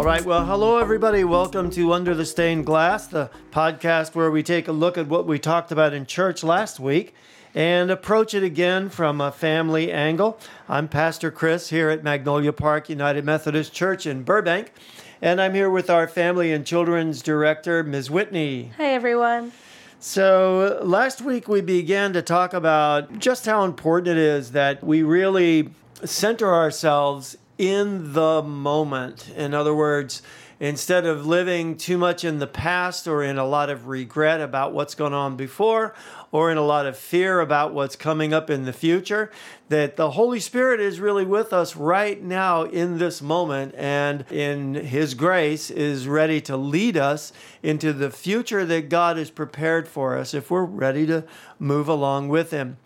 All right. Well, hello, everybody. Welcome to Under the Stained Glass, the podcast where we take a look at what we talked about in church last week and approach it again from a family angle. I'm Pastor Chris here at Magnolia Park United Methodist Church in Burbank, and I'm here with our family and children's director, Ms. Whitney. Hi, everyone. So, last week we began to talk about just how important it is that we really center ourselves in the moment. In other words, instead of living too much in the past or in a lot of regret about what's gone on before or in a lot of fear about what's coming up in the future, that the Holy Spirit is really with us right now in this moment and in His grace is ready to lead us into the future that God has prepared for us if we're ready to move along with Him.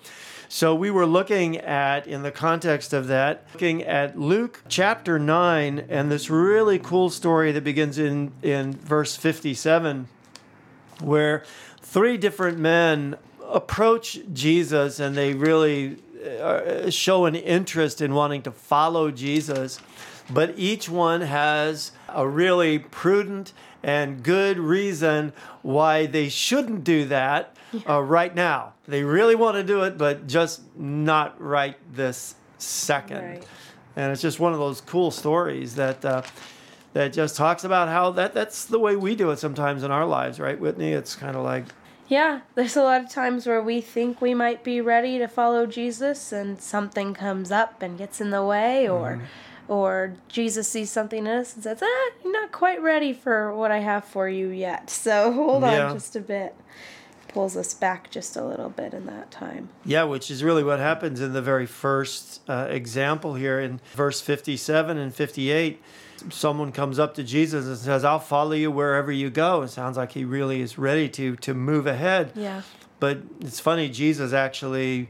So we were looking at, in the context of that, looking at Luke chapter 9 and this really cool story that begins in, in verse 57, where three different men approach Jesus and they really uh, show an interest in wanting to follow Jesus. But each one has a really prudent and good reason why they shouldn't do that uh, right now. They really want to do it, but just not right this second. Right. And it's just one of those cool stories that uh, that just talks about how that that's the way we do it sometimes in our lives, right, Whitney? It's kind of like Yeah, there's a lot of times where we think we might be ready to follow Jesus and something comes up and gets in the way or or Jesus sees something in us and says, "Ah, you're not quite ready for what I have for you yet." So, hold Yeah. on just a bit. Pulls us back just a little bit in that time. Yeah, which is really what happens in the very first uh, example here in verse 57 and 58. Someone comes up to Jesus and says, I'll follow you wherever you go. It sounds like he really is ready to, to move ahead. Yeah. But it's funny, Jesus actually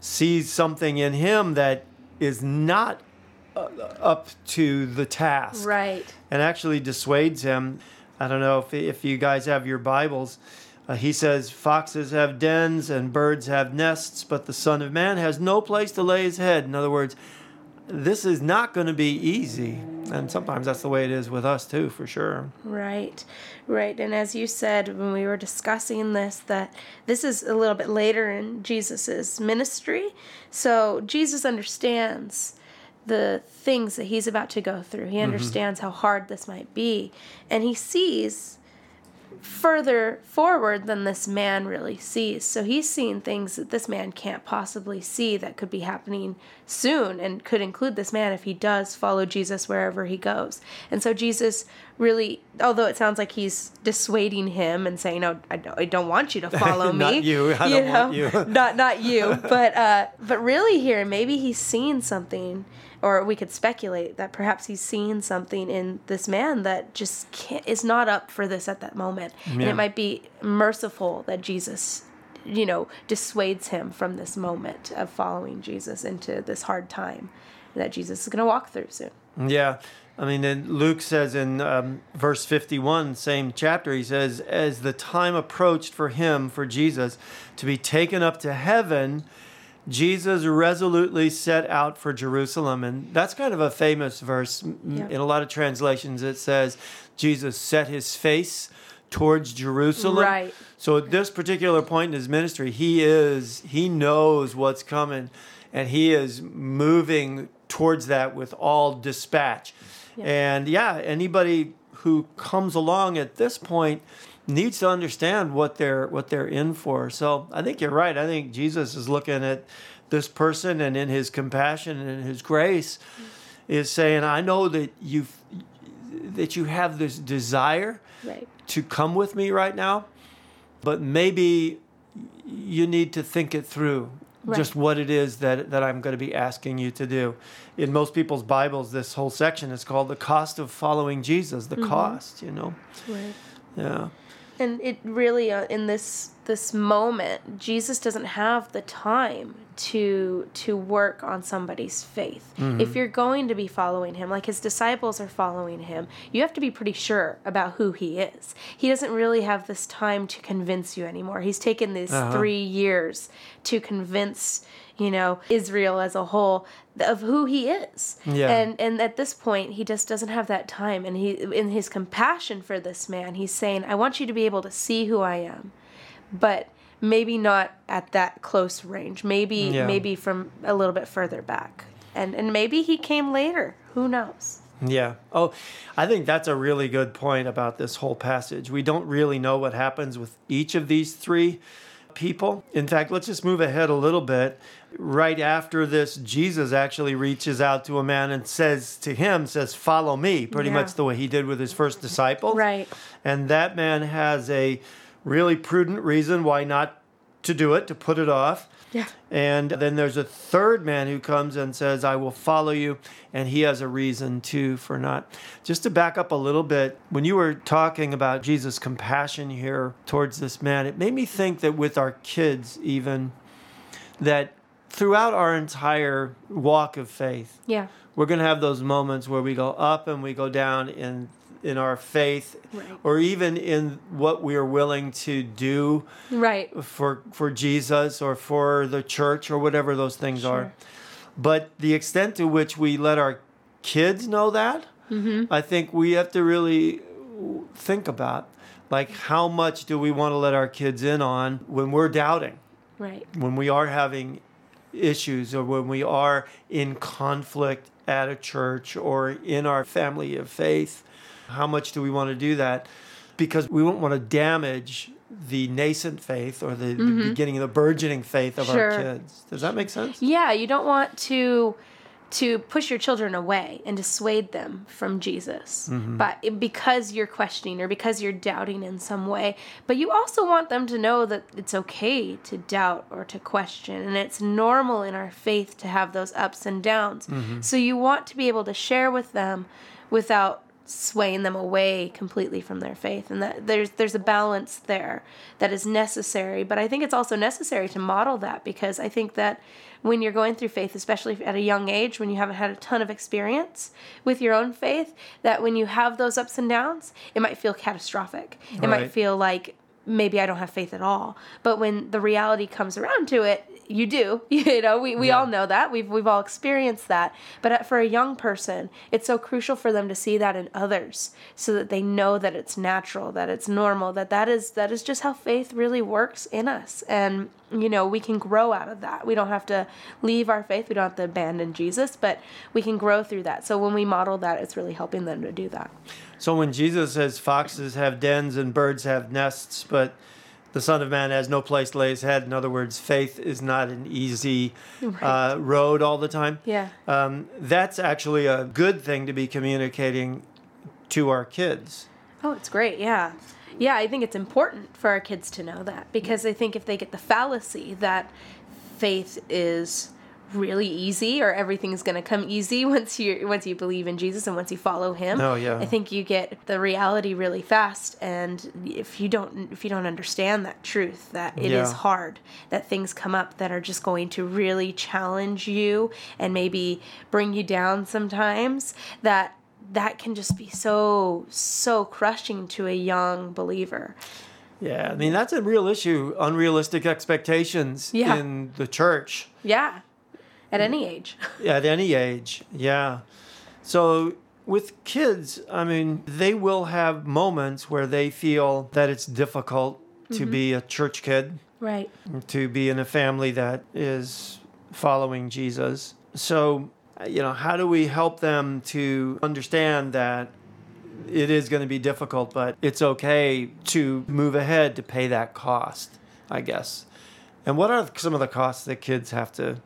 sees something in him that is not uh, up to the task Right. and actually dissuades him. I don't know if, if you guys have your Bibles. Uh, he says, Foxes have dens and birds have nests, but the Son of Man has no place to lay his head. In other words, this is not going to be easy. And sometimes that's the way it is with us, too, for sure. Right, right. And as you said when we were discussing this, that this is a little bit later in Jesus's ministry. So Jesus understands the things that he's about to go through. He understands how hard this might be. And he sees further forward than this man really sees. So he's seeing things that this man can't possibly see that could be happening soon and could include this man if he does follow Jesus wherever he goes. And so Jesus really, although it sounds like he's dissuading him and saying, "No, I don't, I don't want you to follow me." Not you. I don't want you. not not you, but uh, but really here, maybe he's seeing something, or we could speculate that perhaps he's seeing something in this man that just can't, is not up for this at that moment, and it might be merciful that Jesus, you know, dissuades him from this moment of following Jesus into this hard time that Jesus is going to walk through soon. Yeah. I mean, then Luke says in um, verse 51, same chapter, he says, As the time approached for him, for Jesus, to be taken up to heaven, Jesus resolutely set out for Jerusalem. And that's kind of a famous verse. Yeah. In a lot of translations, it says, Jesus set his face towards Jerusalem. Right. So at this particular point in his ministry, he is, he knows what's coming and he is moving towards that with all dispatch. And yeah, anybody who comes along at this point needs to understand what they're what they're in for. So I think you're right. I think Jesus is looking at this person and in his compassion and in his grace is saying, I know that you that you have this desire Right. to come with me right now, but maybe you need to think it through. Right. Just what it is that, that I'm going to be asking you to do. In most people's Bibles, this whole section is called the cost of following Jesus, the mm-hmm. cost, you know? Right. Yeah. And it really uh, in this this moment jesus doesn't have the time to to work on somebody's faith. If you're going to be following him like his disciples are following him you have to be pretty sure about who he is. He doesn't really have this time to convince you anymore. He's taken these Uh-huh. three years to convince you know, Israel as a whole of who he is. Yeah. And and at this point he just doesn't have that time and he in his compassion for this man, he's saying, I want you to be able to see who I am. But maybe not at that close range. Maybe Yeah. maybe from a little bit further back. And and maybe he came later. Who knows? Yeah. Oh, I think that's a really good point about this whole passage. We don't really know what happens with each of these three people. In fact, let's just move ahead a little bit. Right after this, Jesus actually reaches out to a man and says to him, says, "Follow me," pretty Yeah. much the way he did with his first disciple. Right. And that man has a really prudent reason why not to do it, to put it off. Yeah. And then there's a third man who comes and says, I will follow you. And he has a reason too for not. Just to back up a little bit, when you were talking about Jesus' compassion here towards this man, it made me think that with our kids, even, that throughout our entire walk of faith, Yeah. we're going to have those moments where we go up and we go down in in our faith Right. or even in what we are willing to do Right. for for Jesus or for the church or whatever those things Sure. are. But the extent to which we let our kids know that, Mm-hmm. I think we have to really think about like how much do we want to let our kids in on when we're doubting, Right. when we are having issues or when we are in conflict at a church or in our family of faith. How much do we want to do that? Because we won't want to damage the nascent faith or the, the beginning of the burgeoning faith of our Mm-hmm. Kids. Does that make sense? Yeah, you don't want to to push your children away and dissuade them from Jesus, but because you're questioning or because you're doubting in some way. But you also want them to know that it's okay to doubt or to question, and it's normal in our faith to have those ups and downs. So you want to be able to share with them without swaying them away completely from their faith. And that there's there's a balance there that is necessary. But i think it's also necessary to model that because i think that when you're going through faith especially at a young age when you haven't had a ton of experience with your own faith that when you have those ups and downs it might feel catastrophic. It Right. might feel like maybe i don't have faith at all. But when the reality comes around to it you do you know we, we Yeah. all know that. We've we've all experienced that. But uh, for a young person it's so crucial for them to see that in others so that they know that it's natural that it's normal that that is that is just how faith really works in us. And you know we can grow out of that. We don't have to leave our faith. We don't have to abandon jesus but we can grow through that. So when we model that it's really helping them to do that. So when Jesus says foxes have dens and birds have nests, but the Son of Man has no place to lay his head, in other words, faith is not an easy uh, road all the time. yeah Um, that's actually a good thing to be communicating to our kids. Oh, it's great. Yeah. Yeah, I think it's important for our kids to know that because I think if they get the fallacy that faith is really easy or everything's going to come easy once you once you believe in Jesus and once you follow him. Oh, yeah. I think you get the reality really fast and if you don't if you don't understand that truth that it is Yeah. hard that things come up that are just going to really challenge you and maybe bring you down sometimes that that can just be so so crushing to a young believer Yeah, I mean, that's a real issue unrealistic expectations Yeah. in the church yeah at any age at any age. Yeah. So with kids, I mean, they will have moments where they feel that it's difficult to mm-hmm. be a church kid. right to be in a family that is following Jesus. So, you know, how do we help them to understand that it is going to be difficult, but it's okay to move ahead to pay that cost, I guess. And what are some of the costs that kids have to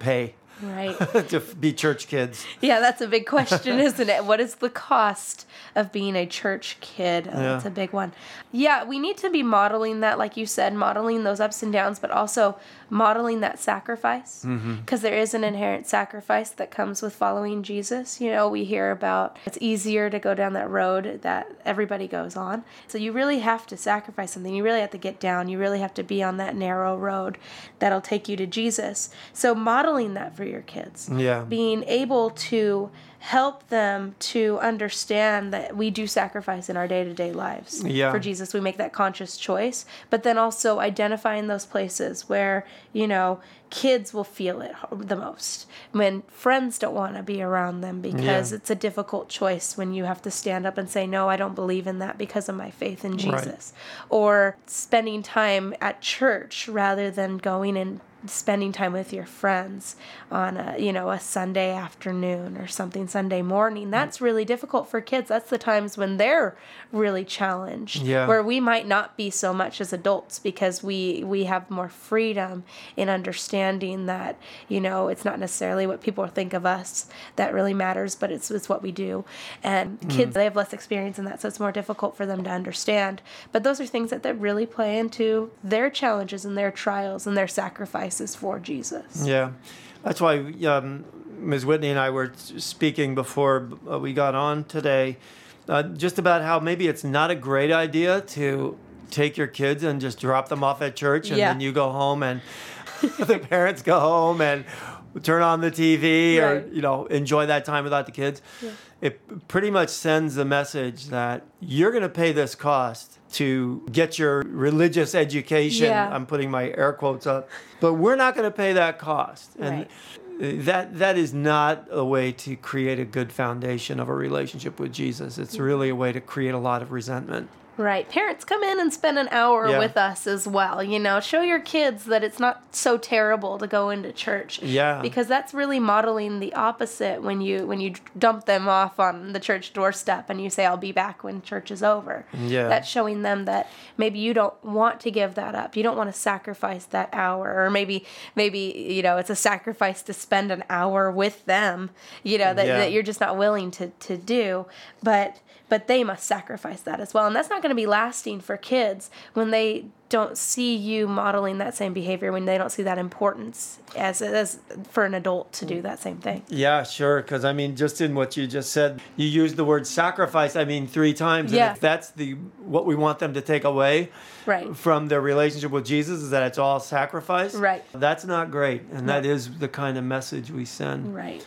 pay right. To be church kids? yeah that's a big question isn't it? What is the cost of being a church kid? Oh, that's a big one. Yeah we need to be modeling that like you said modeling those ups and downs but also modeling that sacrifice mm-hmm. because is an inherent sacrifice that comes with following jesus. You know we hear about it's easier to go down that road that everybody goes on. So you really have to sacrifice something. You really have to get down. You really have to be on that narrow road that'll take you to jesus. So modeling that for your kids. Yeah. Being able to help them to understand that we do sacrifice in our day-to-day lives Yeah. for Jesus. We make that conscious choice, but then also identifying those places where, you know, kids will feel it the most. When friends don't want to be around them because Yeah. it's a difficult choice when you have to stand up and say, "No, I don't believe in that because of my faith in Jesus." Or spending time at church rather than going and spending time with your friends on a you know a Sunday afternoon or something Sunday morning. Mm. That's really difficult for kids. That's the times when they're really challenged Yeah. where we might not be so much as adults because we we have more freedom in understanding that you know it's not necessarily what people think of us that really matters but it's it's what we do. And mm. kids they have less experience in that so it's more difficult for them to understand. But those are things that, that really play into their challenges and their trials and their sacrifices for Jesus Yeah, that's why um, Ms. Whitney and I were speaking before uh, we got on today, uh, just about how maybe it's not a great idea to take your kids and just drop them off at church, and Yeah. then you go home and the parents go home and turn on the TV or you know enjoy that time without the kids. It pretty much sends a message that you're going to pay this cost to get your religious education. Yeah. I'm putting my air quotes up, but we're not going to pay that cost. And Right. that that is not a way to create a good foundation of a relationship with Jesus. It's really a way to create a lot of resentment. Right. Parents come in and spend an hour Yeah. with us as well. You know, show your kids that it's not so terrible to go into church. Yeah. Because that's really modeling the opposite when you when you dump them off on the church doorstep and you say I'll be back when church is over. Yeah. That's showing them that maybe you don't want to give that up. You don't want to sacrifice that hour or maybe maybe you know, it's a sacrifice to spend an hour with them, you know, that, Yeah. that you're just not willing to to do. But but they must sacrifice that as well. And that's not going to be lasting for kids when they don't see you modeling that same behavior, when they don't see that importance as, as for an adult to do that same thing. Yeah, sure. Because I mean, just in what you just said, you used the word sacrifice. I mean, three times. Yeah. And if that's the what we want them to take away Right. from their relationship with Jesus is that it's all sacrifice. Right. That's not great, and that is the kind of message we send. Right.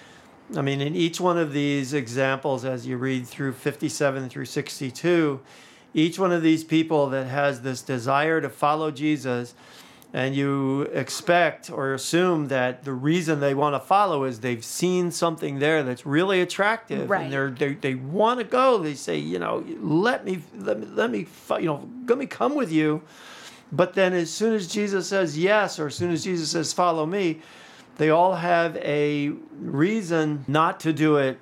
I mean, in each one of these examples, as you read through 57 through 62, each one of these people that has this desire to follow Jesus, and you expect or assume that the reason they want to follow is they've seen something there that's really attractive, Right. and they're, they they want to go. They say, you know, let me let me let me you know let me come with you. But then, as soon as Jesus says yes, or as soon as Jesus says follow me, they all have a reason not to do it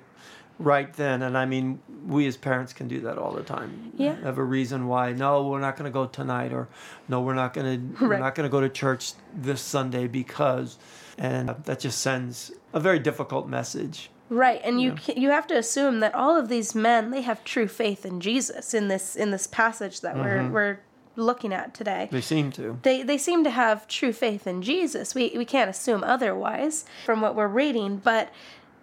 right then. And I mean, we as parents can do that all the time. Yeah. Have a reason why. No, we're not going to go tonight, or no, we're not going to. We're not going to go to church this Sunday because, and that just sends a very difficult message. Right, and you ca you have to assume that all of these men they have true faith in Jesus in this in this passage that we're mm-hmm. we're looking at today. They seem to. They they seem to have true faith in Jesus. We we can't assume otherwise from what we're reading, but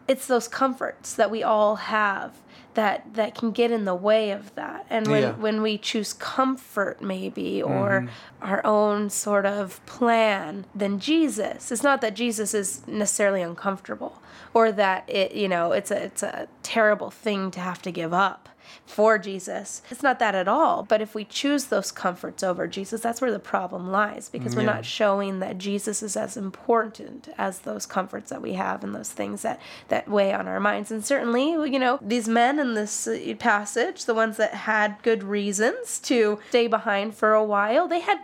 it's those comforts that we all have that that can get in the way of that. And when Yeah. when we choose comfort maybe or mm-hmm. our own sort of plan, then Jesus. It's not that Jesus is necessarily uncomfortable or that it you know, it's a it's a terrible thing to have to give up for Jesus. It's not that at all. But if we choose those comforts over Jesus, that's where the problem lies because we're not showing that Jesus is as important as those comforts that we have and those things that that weigh on our minds. And certainly, you know, these men in this uh, passage, the ones that had good reasons to stay behind for a while, they had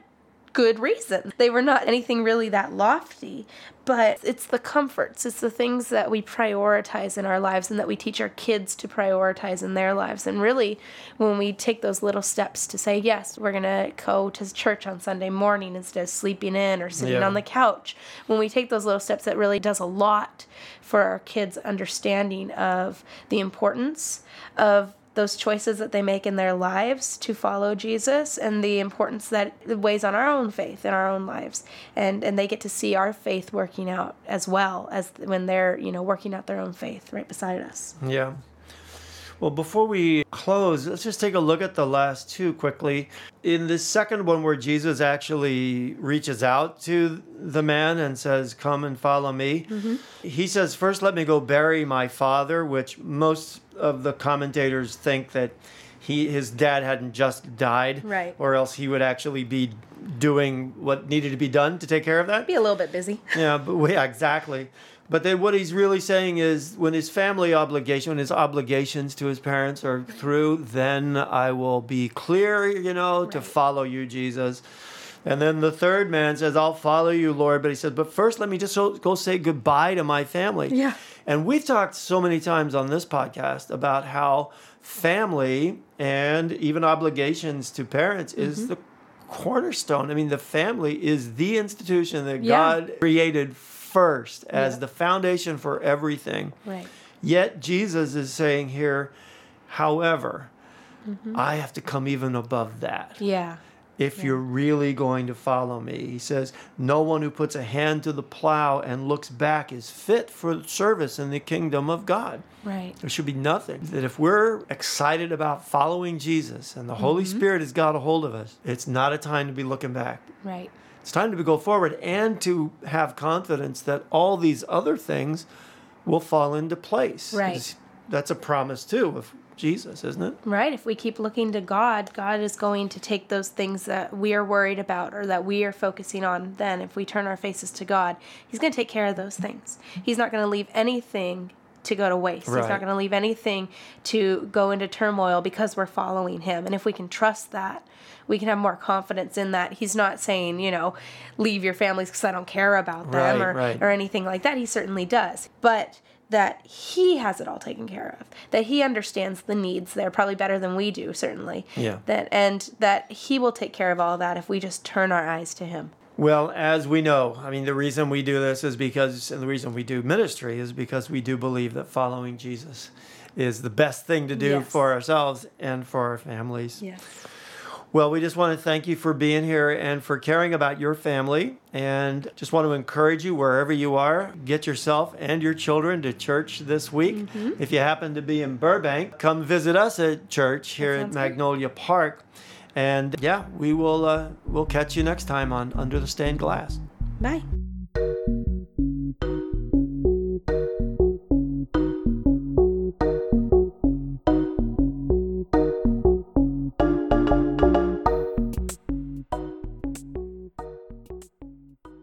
good reason. They were not anything really that lofty, but it's the comforts, it's the things that we prioritize in our lives and that we teach our kids to prioritize in their lives. And really, when we take those little steps to say, yes, we're going to go to church on Sunday morning instead of sleeping in or sitting Yeah. on the couch, when we take those little steps, that really does a lot for our kids' understanding of the importance of those choices that they make in their lives to follow Jesus and the importance that it weighs on our own faith in our own lives and and they get to see our faith working out as well as when they're you know working out their own faith right beside us Yeah. Well, before we close, let's just take a look at the last two quickly. In the second one, where Jesus actually reaches out to the man and says, Come and follow me, Mm-hmm. he says, First, let me go bury my father, which most of the commentators think that he his dad hadn't just died, Right. or else he would actually be doing what needed to be done to take care of that. Be a little bit busy. Yeah, but yeah, exactly. But then what he's really saying is when his family obligation, when his obligations to his parents are through, then I will be clear, you know, to follow you, Jesus. And then the third man says, I'll follow you, Lord. But he says, but first let me just so- go say goodbye to my family. Yeah. And we've talked so many times on this podcast about how family and even obligations to parents is mm-hmm. the cornerstone. I mean, the family is the institution that Yeah. God created first as Yeah. the foundation for everything. Right. Yet Jesus is saying here, however, Mm-hmm. I have to come even above that Yeah. if you're really going to follow me. He says, No one who puts a hand to the plow and looks back is fit for service in the kingdom of God. Right. There should be nothing. That if we're excited about following Jesus and the Holy Mm-hmm. Spirit has got a hold of us, it's not a time to be looking back. Right. It's time to go forward and to have confidence that all these other things will fall into place. Right. That's a promise too of Jesus, isn't it? Right. If we keep looking to God, God is going to take those things that we are worried about or that we are focusing on. Then, if we turn our faces to God, He's going to take care of those things. He's not going to leave anything to go to waste. He's not going to leave anything to go into turmoil because we're following Him. And if we can trust that, we can have more confidence in that. He's not saying, you know, leave your families because I don't care about them Right, or, right. or anything like that. He certainly does. But that he has it all taken care of that he understands the needs there probably better than we do certainly Yeah. that and that he will take care of all that if we just turn our eyes to him Well, as we know, I mean, the reason we do this is because, and the reason we do ministry is because we do believe that following Jesus is the best thing to do Yes. for ourselves and for our families. yes Well, we just want to thank you for being here and for caring about your family. And just want to encourage you wherever you are, get yourself and your children to church this week. Mm-hmm. If you happen to be in Burbank, come visit us at church here at. Magnolia Park. And yeah, we will uh, we'll catch you next time on Under the Stained Glass. bye